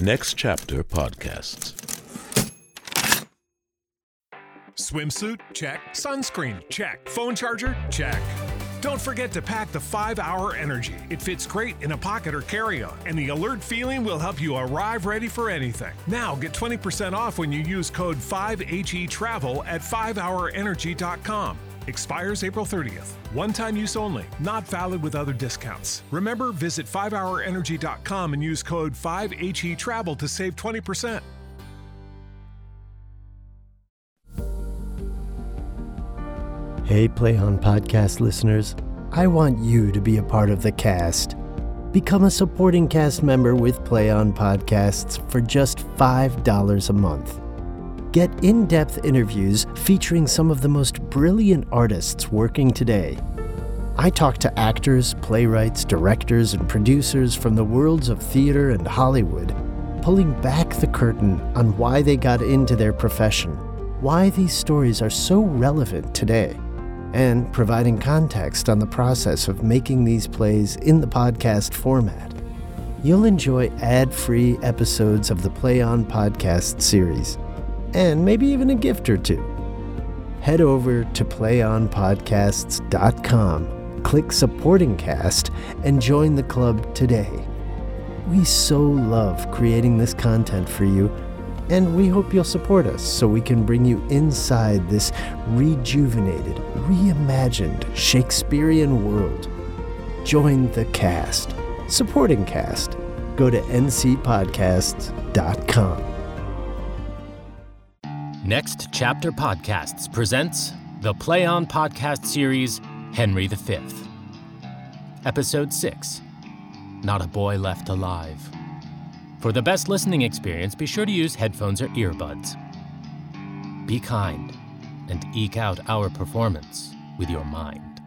Next Chapter Podcasts. Swimsuit? Check. Sunscreen? Check. Phone charger? Check. Don't forget to pack the 5 Hour Energy. It fits great in a pocket or carry on, and the alert feeling will help you arrive ready for anything. Now get 20% off when you use code 5HE Travel at 5hourenergy.com. Expires April 30th. One time use only, not valid with other discounts. Remember, visit 5hourenergy.com and use code 5HE Travel to save 20%. Hey, Play On Podcast listeners. I want you to be a part of the cast. Become a supporting cast member with Play On Podcasts for just $5 a month. Get in depth interviews featuring some of the most brilliant artists working today. I talk to actors, playwrights, directors, and producers from the worlds of theater and Hollywood, pulling back the curtain on why they got into their profession, why these stories are so relevant today and providing context on the process of making these plays in the podcast format. You'll enjoy ad free episodes of the Play On podcast series, and maybe even a gift or two. Head over to playonpodcasts.com, click Supporting Cast, and join the club today. We so love creating this content for you and we hope you'll support us so we can bring you inside this rejuvenated, reimagined Shakespearean world. Join the cast, supporting cast. Go to ncpodcasts.com. Next Chapter Podcasts presents the Play On podcast series Henry V. Episode 6 Not a Boy Left Alive. For the best listening experience, be sure to use headphones or earbuds. Be kind and eke out our performance with your mind.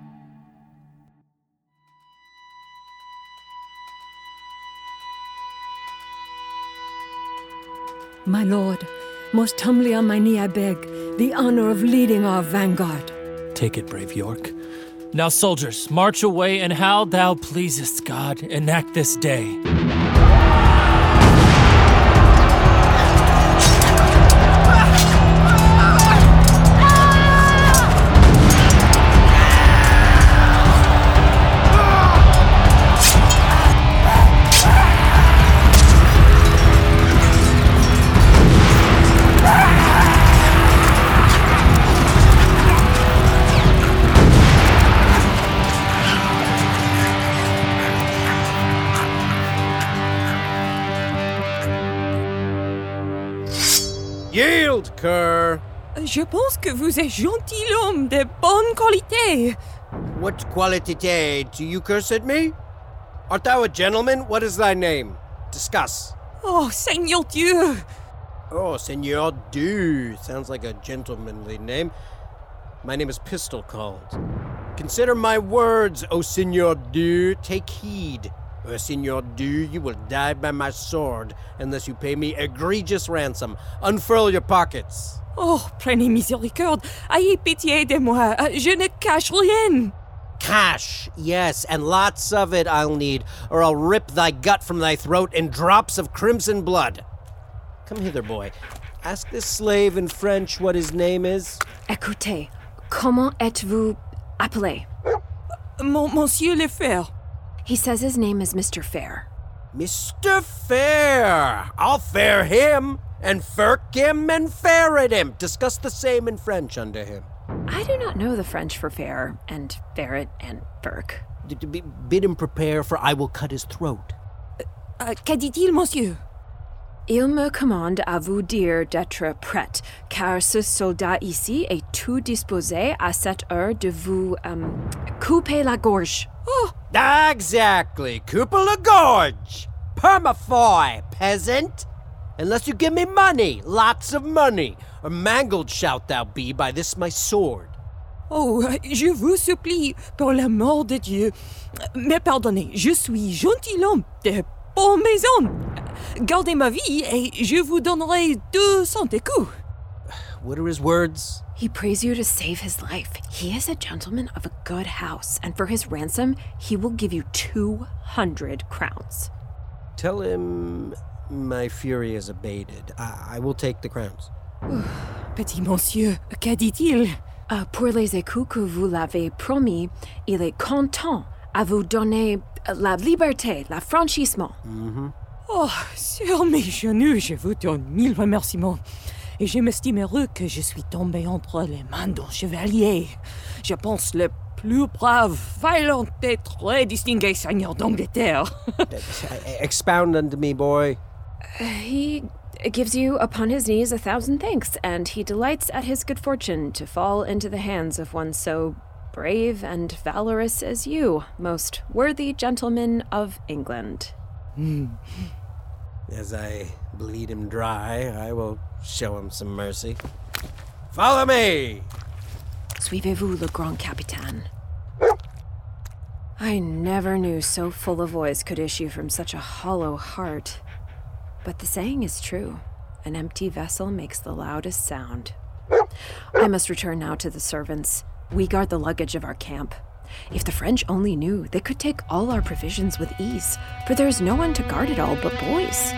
My lord, most humbly on my knee I beg the honor of leading our vanguard. Take it, brave York. Now, soldiers, march away, and how thou pleasest, God, enact this day. Je pense que vous êtes gentilhomme de bonne qualité. What quality do you curse at me? Art thou a gentleman? What is thy name? Discuss. Oh, Seigneur Dieu! Oh, Senor Du. Sounds like a gentlemanly name. My name is Pistol Called. Consider my words, O Senor Du. Take heed. O Senor Du, you will die by my sword unless you pay me egregious ransom. Unfurl your pockets. Oh, prenez miséricorde. Ayez pitié de moi. Je ne cache rien. Cash, yes, and lots of it I'll need, or I'll rip thy gut from thy throat in drops of crimson blood. Come hither, boy. Ask this slave in French what his name is. Écoutez, comment êtes-vous appelé? Mon, Monsieur le Fer. He says his name is Mr. Fair. Mr. Fair! I'll fair him, and firk him, and ferret him. Discuss the same in French under him. I do not know the French for fair and ferret and firk. D- d- b- Bid him prepare, for I will cut his throat. Uh, euh, Qu'a dit-il, monsieur? Il me commande à vous dire d'être prête, car ce soldat ici est tout disposé à cette heure de vous euh, couper la gorge. Oh, Exactly. Cooper gorge. Permafoy, peasant. Unless you give me money, lots of money, or mangled shalt thou be by this my sword. oh, je vous supplie, pour l'amour de Dieu. Mais pardonnez, je suis gentilhomme de bonne maison. Gardez ma vie et je vous donnerai 200 écus. What are his words? He prays you to save his life. He is a gentleman of a good house, and for his ransom, he will give you 200 crowns. Tell him my fury is abated. I, I will take the crowns. Petit monsieur, qu'a dit-il Euh, pour les écus que vous l'avez promis, il est content à vous donner la liberté, l'affranchissement. Mm-hmm. Oh, sur mes genoux, je vous donne mille remerciements. Et je m'estime heureux que je suis tombé entre les mains d'un chevalier. Je pense le plus brave, violent et très distingué seigneur d'Angleterre. Expound unto me, boy. He gives you upon his knees a thousand thanks, and he delights at his good fortune to fall into the hands of one so brave and valorous as you, most worthy gentleman of England. As I bleed him dry, I will show him some mercy. Follow me! Suivez-vous le grand capitaine. I never knew so full a voice could issue from such a hollow heart. But the saying is true an empty vessel makes the loudest sound. I must return now to the servants. We guard the luggage of our camp. If the French only knew, they could take all our provisions with ease, for there is no one to guard it all but boys.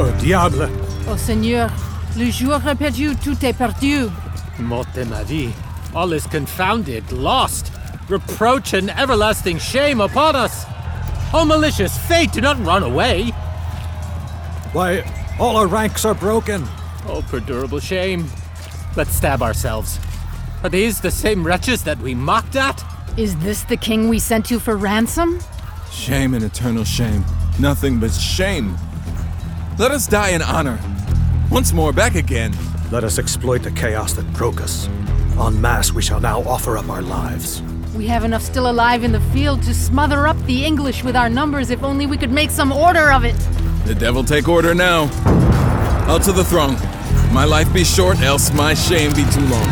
Oh, diable! Oh Seigneur, le jour est perdu, tout est perdu. Mort de ma vie. All is confounded, lost. Reproach and everlasting shame upon us. Oh, malicious fate, do not run away. Why, all our ranks are broken. Oh, perdurable shame. Let's stab ourselves. Are these the same wretches that we mocked at? Is this the king we sent you for ransom? Shame and eternal shame. Nothing but shame. Let us die in honor. Once more back again. Let us exploit the chaos that broke us. En masse, we shall now offer up our lives. We have enough still alive in the field to smother up the English with our numbers if only we could make some order of it. The devil take order now. Out to the throng. My life be short, else my shame be too long.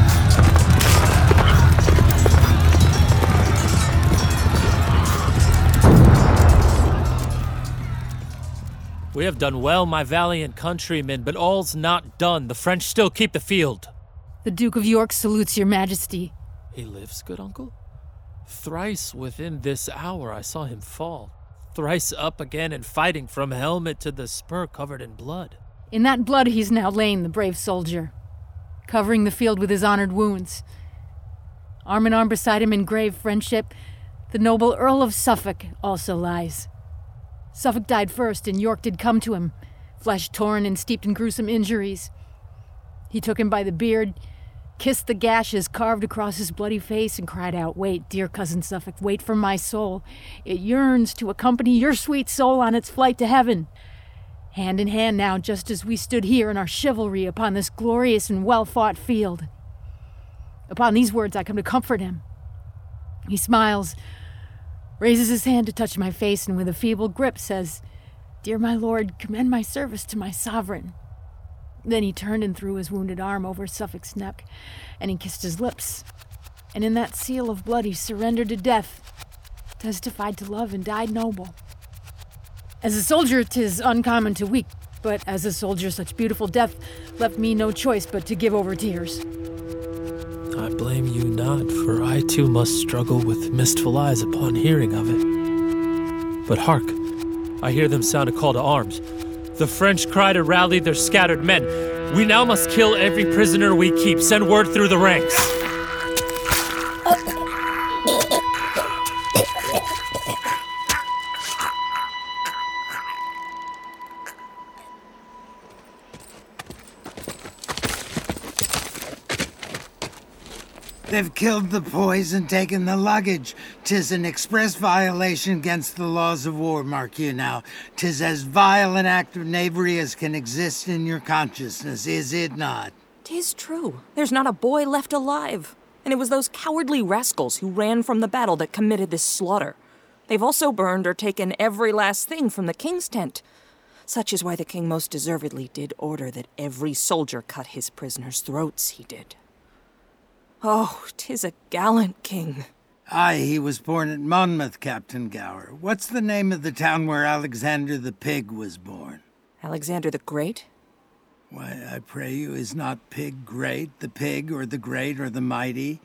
We have done well, my valiant countrymen, but all's not done. The French still keep the field. The Duke of York salutes your majesty. He lives, good uncle? Thrice within this hour I saw him fall. Thrice up again and fighting from helmet to the spur covered in blood. In that blood he's now lain, the brave soldier, covering the field with his honored wounds. Arm in arm beside him in grave friendship, the noble Earl of Suffolk also lies. Suffolk died first, and York did come to him, flesh torn and steeped in gruesome injuries. He took him by the beard, kissed the gashes carved across his bloody face, and cried out, Wait, dear cousin Suffolk, wait for my soul. It yearns to accompany your sweet soul on its flight to heaven. Hand in hand now, just as we stood here in our chivalry upon this glorious and well fought field. Upon these words, I come to comfort him. He smiles, raises his hand to touch my face, and with a feeble grip says, Dear my lord, commend my service to my sovereign. Then he turned and threw his wounded arm over Suffolk's neck, and he kissed his lips. And in that seal of blood, he surrendered to death, testified to love, and died noble. As a soldier, 'tis uncommon to weep, but as a soldier, such beautiful death left me no choice but to give over tears. I blame you not, for I too must struggle with mistful eyes upon hearing of it. But hark, I hear them sound a call to arms. The French cry to rally their scattered men. We now must kill every prisoner we keep. Send word through the ranks. They've killed the boys and taken the luggage. Tis an express violation against the laws of war, mark you now. Tis as vile an act of knavery as can exist in your consciousness, is it not? Tis true. There's not a boy left alive. And it was those cowardly rascals who ran from the battle that committed this slaughter. They've also burned or taken every last thing from the king's tent. Such is why the king most deservedly did order that every soldier cut his prisoners' throats, he did. Oh, tis a gallant king. Aye, he was born at Monmouth, Captain Gower. What's the name of the town where Alexander the Pig was born? Alexander the Great? Why, I pray you, is not pig great, the pig, or the great, or the mighty,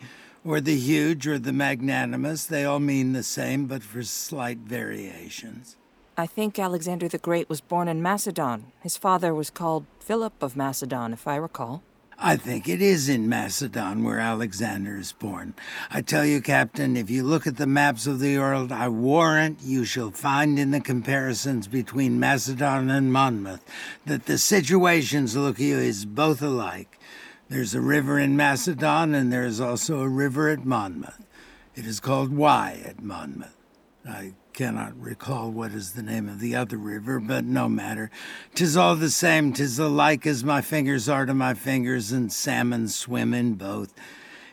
or the huge, or the magnanimous? They all mean the same, but for slight variations. I think Alexander the Great was born in Macedon. His father was called Philip of Macedon, if I recall. I think it is in Macedon where Alexander is born. I tell you, Captain, if you look at the maps of the world, I warrant you shall find in the comparisons between Macedon and Monmouth that the situations, look you, is both alike. There's a river in Macedon, and there is also a river at Monmouth. It is called Wye at Monmouth. I cannot recall what is the name of the other river, but no matter. Tis all the same, tis alike as my fingers are to my fingers, and salmon swim in both.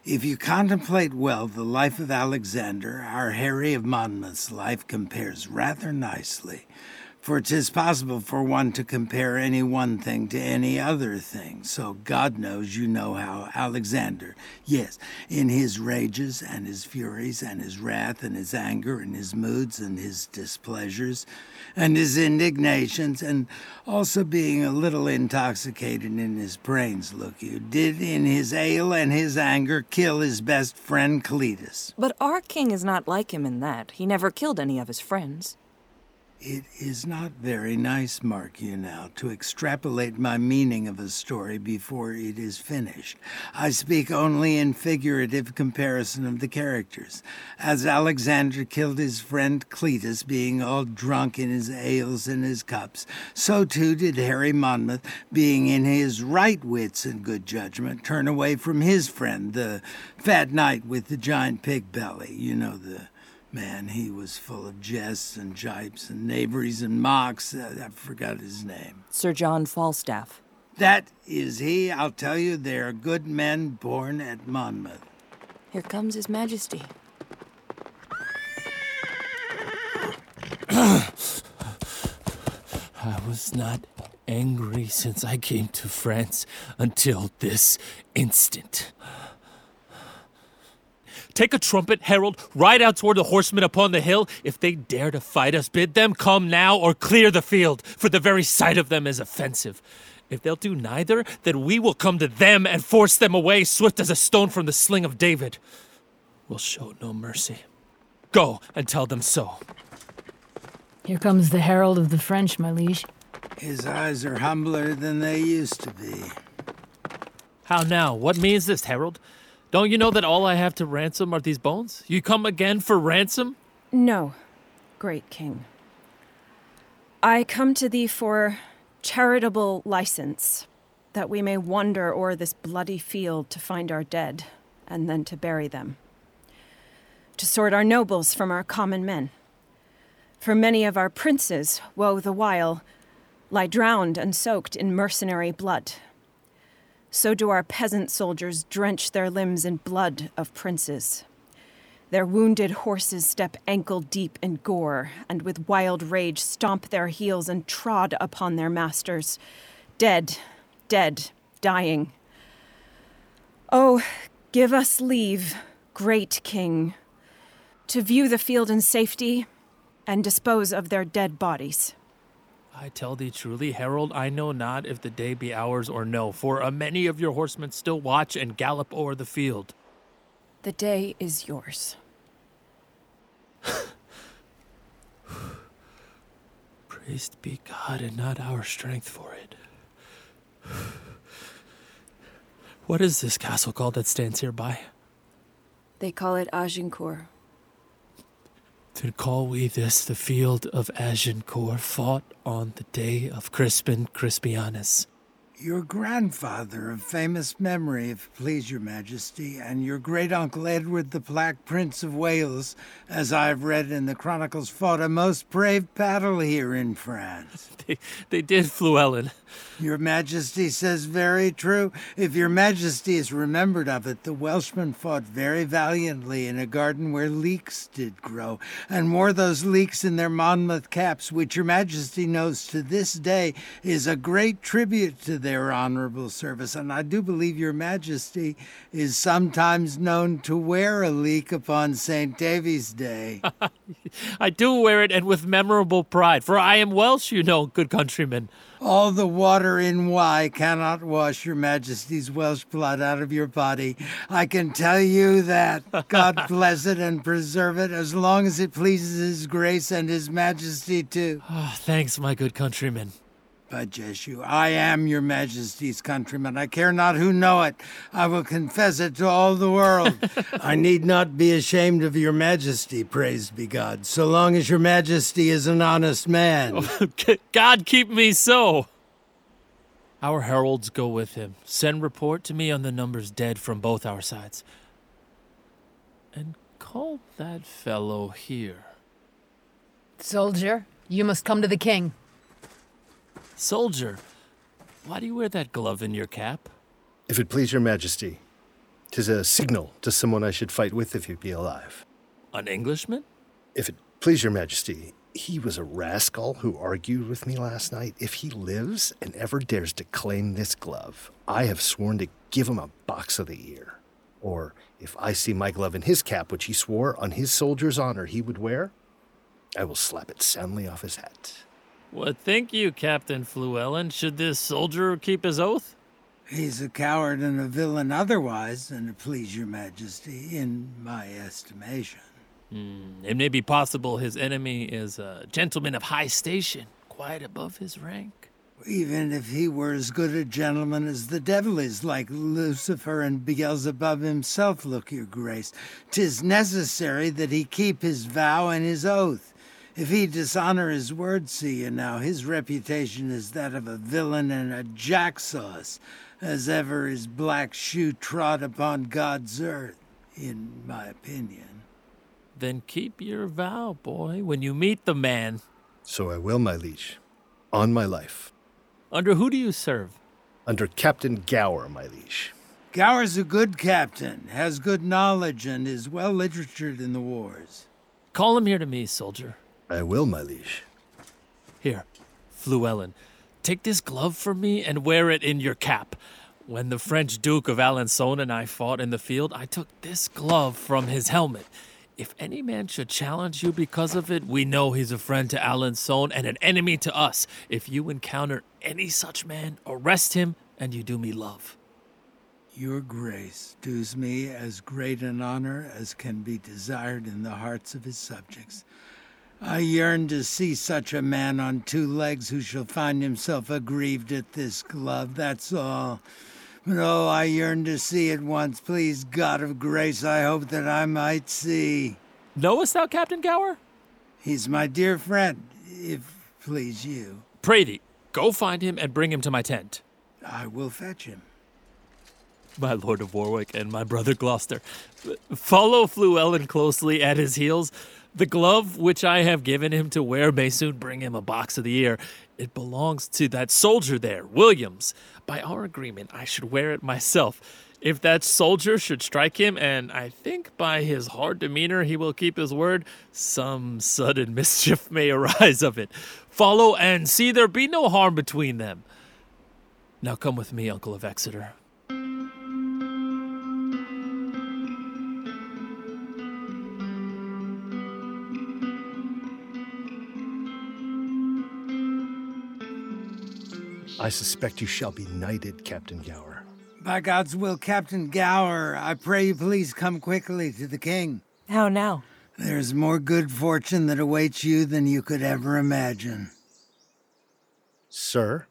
If you contemplate well the life of Alexander, our Harry of Monmouth's life compares rather nicely. For 'tis possible for one to compare any one thing to any other thing. So God knows you know how Alexander, yes, in his rages and his furies and his wrath and his anger and his moods and his displeasures and his indignations and also being a little intoxicated in his brains, look you, did in his ale and his anger kill his best friend Cleitus. But our king is not like him in that. He never killed any of his friends. It is not very nice, mark you now, to extrapolate my meaning of a story before it is finished. I speak only in figurative comparison of the characters. As Alexander killed his friend Cleitus, being all drunk in his ales and his cups, so too did Harry Monmouth, being in his right wits and good judgment, turn away from his friend, the fat knight with the giant pig belly. You know the Man, he was full of jests and jibes and knaveries and mocks. Uh, I forgot his name. Sir John Falstaff. That is he. I'll tell you, they are good men born at Monmouth. Here comes His Majesty. I was not angry since I came to France until this instant. Take a trumpet, herald, ride out toward the horsemen upon the hill. If they dare to fight us, bid them come now or clear the field, for the very sight of them is offensive. If they'll do neither, then we will come to them and force them away, swift as a stone from the sling of David. We'll show no mercy. Go and tell them so. Here comes the herald of the French, my liege. His eyes are humbler than they used to be. How now? What means this, herald? Don't you know that all I have to ransom are these bones? You come again for ransom? No, great king. I come to thee for charitable license, that we may wander o'er this bloody field to find our dead, and then to bury them. To sort our nobles from our common men. For many of our princes, woe the while, lie drowned and soaked in mercenary blood. So do our peasant soldiers drench their limbs in blood of princes. Their wounded horses step ankle deep in gore, and with wild rage stomp their heels and trod upon their masters. Dead, dead, dying. Oh, give us leave, great king, to view the field in safety and dispose of their dead bodies. I tell thee truly, herald, I know not if the day be ours or no, for a many of your horsemen still watch and gallop o'er the field. The day is yours. Praised be God and not our strength for it. What is this castle called that stands hereby? They call it Agincourt. Then call we this the field of Agincourt, fought on the day of Crispin Crispianus. Your grandfather of famous memory, if it please your majesty, and your great uncle Edward the Black Prince of Wales, as I've read in the chronicles, fought a most brave battle here in France. They, they did, Fluellen. Your Majesty says very true. If your Majesty is remembered of it, the Welshmen fought very valiantly in a garden where leeks did grow, and wore those leeks in their Monmouth caps, which your Majesty knows to this day is a great tribute to them their honorable service, and I do believe your majesty is sometimes known to wear a leek upon St. Davy's Day. I do wear it, and with memorable pride, for I am Welsh, you know, good countryman. All the water in Wye cannot wash your majesty's Welsh blood out of your body. I can tell you that. God bless it and preserve it as long as it pleases his grace and his majesty too. Oh, thanks, my good countryman. But Jeshu, I am your majesty's countryman. I care not who know it. I will confess it to all the world. I need not be ashamed of your majesty, praised be God, so long as your majesty is an honest man. God keep me so. Our heralds go with him. Send report to me on the numbers dead from both our sides. And call that fellow here. Soldier, you must come to the king. Soldier, why do you wear that glove in your cap? If it please your majesty, tis a signal to someone I should fight with if he be alive. An Englishman? If it please your majesty, he was a rascal who argued with me last night. If he lives and ever dares to claim this glove, I have sworn to give him a box of the ear. Or if I see my glove in his cap, which he swore on his soldier's honor he would wear, I will slap it soundly off his hat. What think you, Captain Fluellen? Should this soldier keep his oath? He's a coward and a villain otherwise, and to please your majesty, in my estimation. Mm, it may be possible his enemy is a gentleman of high station, quite above his rank. Even if he were as good a gentleman as the devil is, like Lucifer and Beelzebub himself, look your grace, 'tis necessary that he keep his vow and his oath. If he dishonor his word, see you now, his reputation is that of a villain and a jacksauce, as ever his black shoe trod upon God's earth, in my opinion. Then keep your vow, boy, when you meet the man. So I will, my liege. On my life. Under who do you serve? Under Captain Gower, my liege. Gower's a good captain, has good knowledge, and is well literatured in the wars. Call him here to me, soldier. I will, my liege. Here, Fluellen, take this glove from me and wear it in your cap. When the French Duke of Alençon and I fought in the field, I took this glove from his helmet. If any man should challenge you because of it, we know he's a friend to Alençon and an enemy to us. If you encounter any such man, arrest him and you do me love. Your grace does me as great an honor as can be desired in the hearts of his subjects. I yearn to see such a man on two legs who shall find himself aggrieved at this glove, that's all. But oh, I yearn to see it once. Please, God of grace, I hope that I might see. Knowest thou Captain Gower? He's my dear friend, if please you. Pray thee, go find him and bring him to my tent. I will fetch him. My Lord of Warwick and my brother Gloucester, follow Fluellen closely at his heels. The glove which I have given him to wear may soon bring him a box of the ear. It belongs to that soldier there, Williams. By our agreement, I should wear it myself. If that soldier should strike him, and I think by his hard demeanor he will keep his word, some sudden mischief may arise of it. Follow and see there be no harm between them. Now come with me, Uncle of Exeter. I suspect you shall be knighted, Captain Gower. By God's will, Captain Gower, I pray you please come quickly to the king. How now? There's more good fortune that awaits you than you could ever imagine. Sir,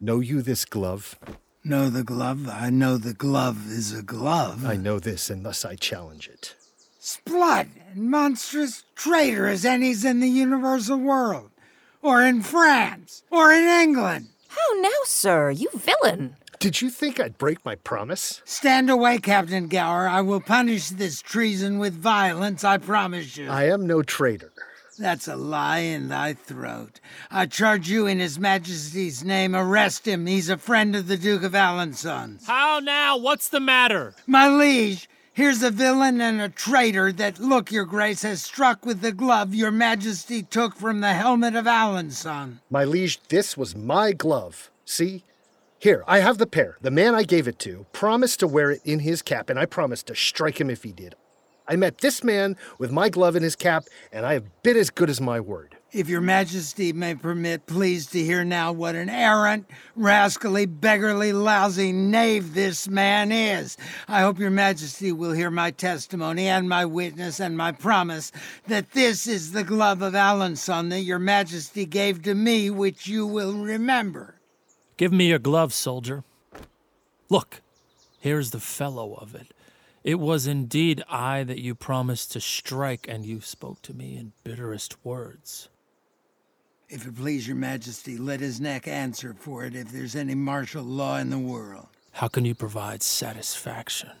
know you this glove? Know the glove? I know the glove is a glove. I know this, and thus I challenge it. Splud, monstrous traitor as any's in the universal world, or in France, or in England. How now, sir, you villain! Did you think I'd break my promise? Stand away, Captain Gower. I will punish this treason with violence, I promise you. I am no traitor. That's a lie in thy throat. I charge you in His Majesty's name, arrest him. He's a friend of the Duke of Alençon's. How now? What's the matter? My liege, here's a villain and a traitor that, look, your grace, has struck with the glove your majesty took from the helmet of Alençon. My liege, this was my glove. See? Here, I have the pair. The man I gave it to promised to wear it in his cap, and I promised to strike him if he did. I met this man with my glove in his cap, and I have been as good as my word. If your majesty may permit, please to hear now what an arrant, rascally, beggarly, lousy knave this man is. I hope your majesty will hear my testimony and my witness and my promise that this is the glove of Alençon that your majesty gave to me, which you will remember. Give me your glove, soldier. Look, here's the fellow of it. It was indeed I that you promised to strike, and you spoke to me in bitterest words. If it please your majesty, let his neck answer for it if there's any martial law in the world. How can you provide satisfaction?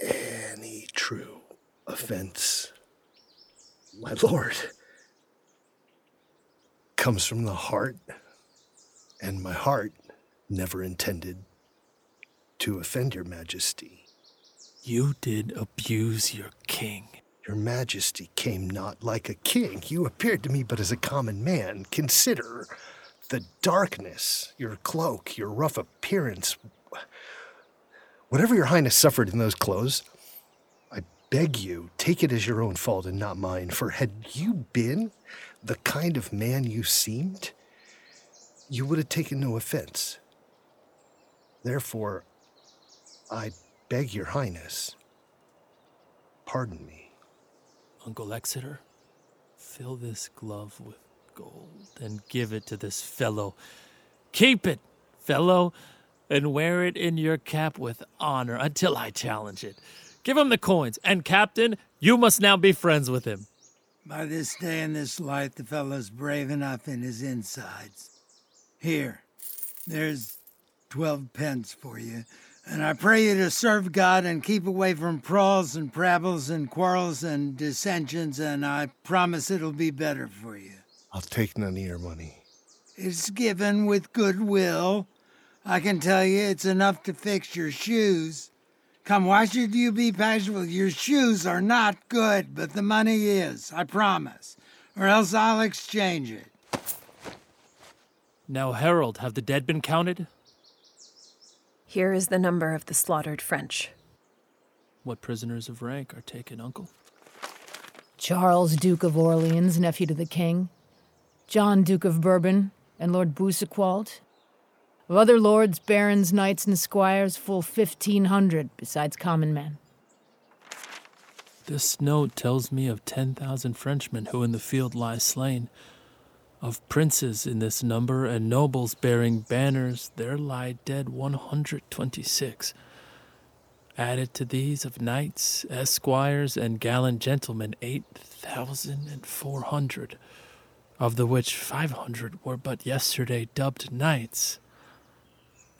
Any true offense, my lord, comes from the heart, and my heart never intended to offend your majesty. You did abuse your king. Your majesty came not like a king. You appeared to me but as a common man. Consider the darkness, your cloak, your rough appearance. Whatever your highness suffered in those clothes, I beg you, take it as your own fault and not mine. For had you been the kind of man you seemed, you would have taken no offense. Therefore, I beg your highness, pardon me. Uncle Exeter, fill this glove with gold and give it to this fellow. Keep it, fellow, and wear it in your cap with honor until I challenge it. Give him the coins, and Captain, you must now be friends with him. By this day and this light, the fellow's brave enough in his insides. Here, there's twelve pence for you, and I pray you to serve God and keep away from brawls and prabbles and quarrels and dissensions, and I promise it'll be better for you. I'll take none of your money. It's given with goodwill. I can tell you it's enough to fix your shoes. Come, why should you be bashful? Your shoes are not good, but the money is, I promise. Or else I'll exchange it. Now, herald, have the dead been counted? Here is the number of the slaughtered French. What prisoners of rank are taken, Uncle? Charles, Duke of Orleans, nephew to the king, John, Duke of Bourbon, and Lord Bouciqualt. Of other lords, barons, knights, and squires, full fifteen hundred, besides common men. This note tells me of ten thousand Frenchmen who in the field lie slain. Of princes in this number and nobles bearing banners, there lie dead one hundred twenty six. Added to these of knights, esquires, and gallant gentlemen, eight thousand and four hundred, of the which five hundred were but yesterday dubbed knights.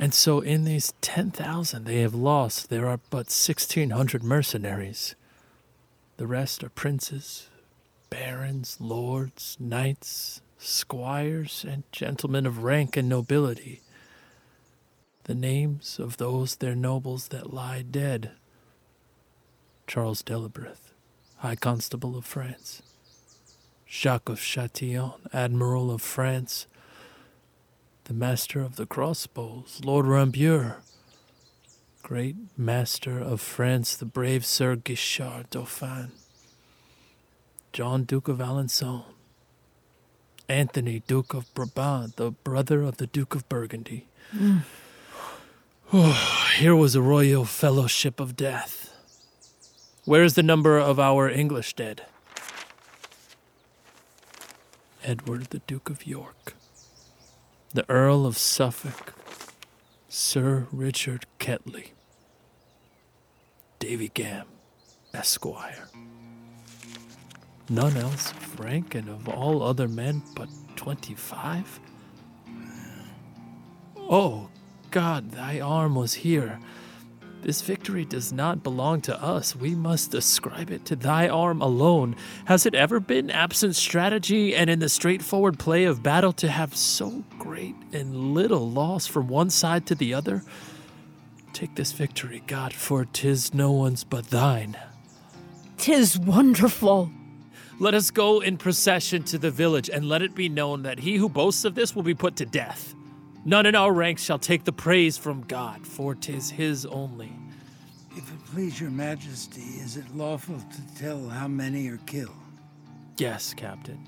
And so in these ten thousand they have lost, there are but sixteen hundred mercenaries. The rest are princes, barons, lords, knights, squires, and gentlemen of rank and nobility. The names of those their nobles that lie dead Charles Delabreth, High Constable of France, Jacques of Chatillon, Admiral of France, the Master of the Crossbows, Lord Rambures, Great Master of France, the brave Sir Guichard Dauphin, John Duke of Alençon, Anthony Duke of Brabant, the brother of the Duke of Burgundy. Mm. Here was a royal fellowship of death. Where is the number of our English dead? Edward, the Duke of York, the Earl of Suffolk, Sir Richard Ketley, Davy Gam, Esquire. None else frank and of all other men but twenty five? Oh, God, thy arm was here. This victory does not belong to us. We must ascribe it to thy arm alone. Has it ever been absent strategy and in the straightforward play of battle to have so great and little loss from one side to the other? Take this victory, God, for 'tis no one's but thine. Tis wonderful. Let us go in procession to the village, and let it be known that he who boasts of this will be put to death. None in our ranks shall take the praise from God, for 'tis his only. If it please your majesty, is it lawful to tell how many are killed? Yes, Captain.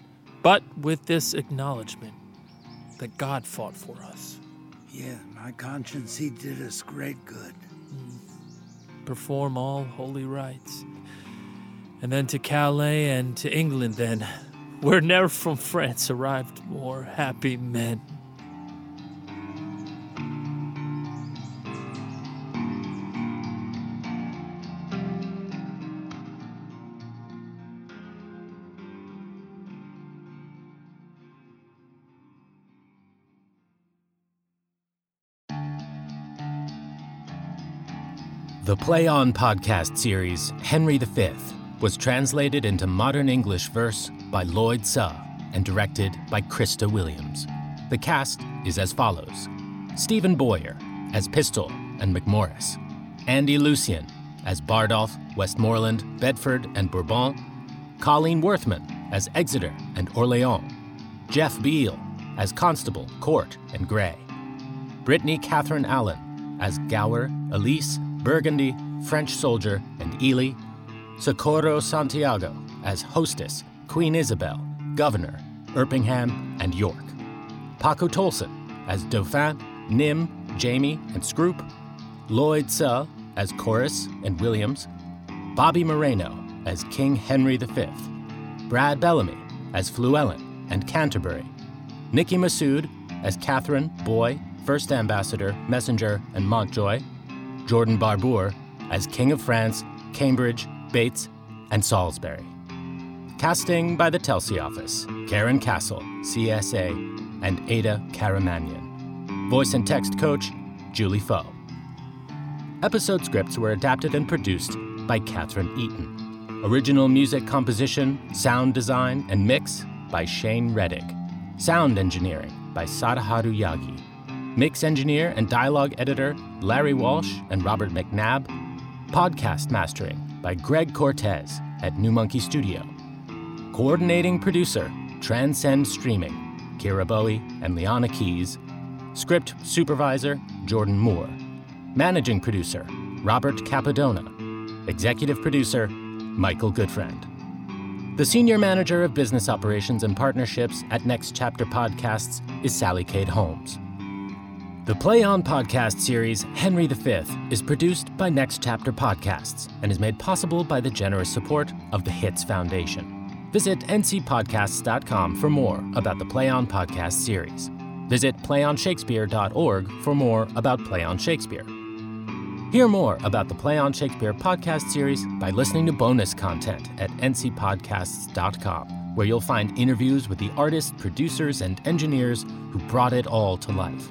But with this acknowledgement that God fought for us. Yeah, my conscience, he did us great good. Perform all holy rites. And then to Calais and to England, then, where ne'er from France arrived more happy men. The Play On podcast series, Henry V, was translated into modern English verse by Lloyd Suh and directed by Krista Williams. The cast is as follows. Stephen Boyer as Pistol and Macmorris, Andy Lucian as Bardolph, Westmoreland, Bedford, and Bourbon, Colleen Worthman as Exeter and Orleans, Jeff Beale as Constable, Court, and Gray, Brittany Catherine Allen as Gower, Elise, Burgundy, French Soldier, and Ely, Socorro Santiago as Hostess, Queen Isabel, Governor, Erpingham, and York, Paco Tolson as Dauphin, Nym, Jamy, and Scroop, Lloyd Suh as Chorus and Williams, Bobby Moreno as King Henry V, Brad Bellamy as Fluellen and Canterbury, Nikki Massoud as Catherine, Boy, First Ambassador, Messenger, and Montjoy, Jordan Barbour as King of France, Cambridge, Bates, and Salisbury. Casting by the Telsey office Karyn Casl, CSA, and Ada Karamanian. Voice and text coach Julie Foh. Episode scripts were adapted and produced by Catherine Eaton. Original music composition, sound design, and mix by Shane Reddick. Sound engineering by Sadaharu Yagi. Mix engineer and dialogue editor Larry Walsh and Robert McNabb. Podcast mastering by Greg Cortez at New Monkey Studio. Coordinating producer Transcend Streaming, Kira Bowie and Liana Keys. Script supervisor Jordan Moore. Managing producer Robert Capadona. Executive producer Michael Goodfriend. The senior manager of business operations and partnerships at Next Chapter Podcasts is Sally Cade Holmes. The Play On podcast series, Henry V, is produced by Next Chapter Podcasts and is made possible by the generous support of the Hitz Foundation. Visit ncpodcasts.com for more about the Play On podcast series. Visit playonshakespeare.org for more about Play On Shakespeare. Hear more about the Play On Shakespeare podcast series by listening to bonus content at ncpodcasts.com, where you'll find interviews with the artists, producers, and engineers who brought it all to life.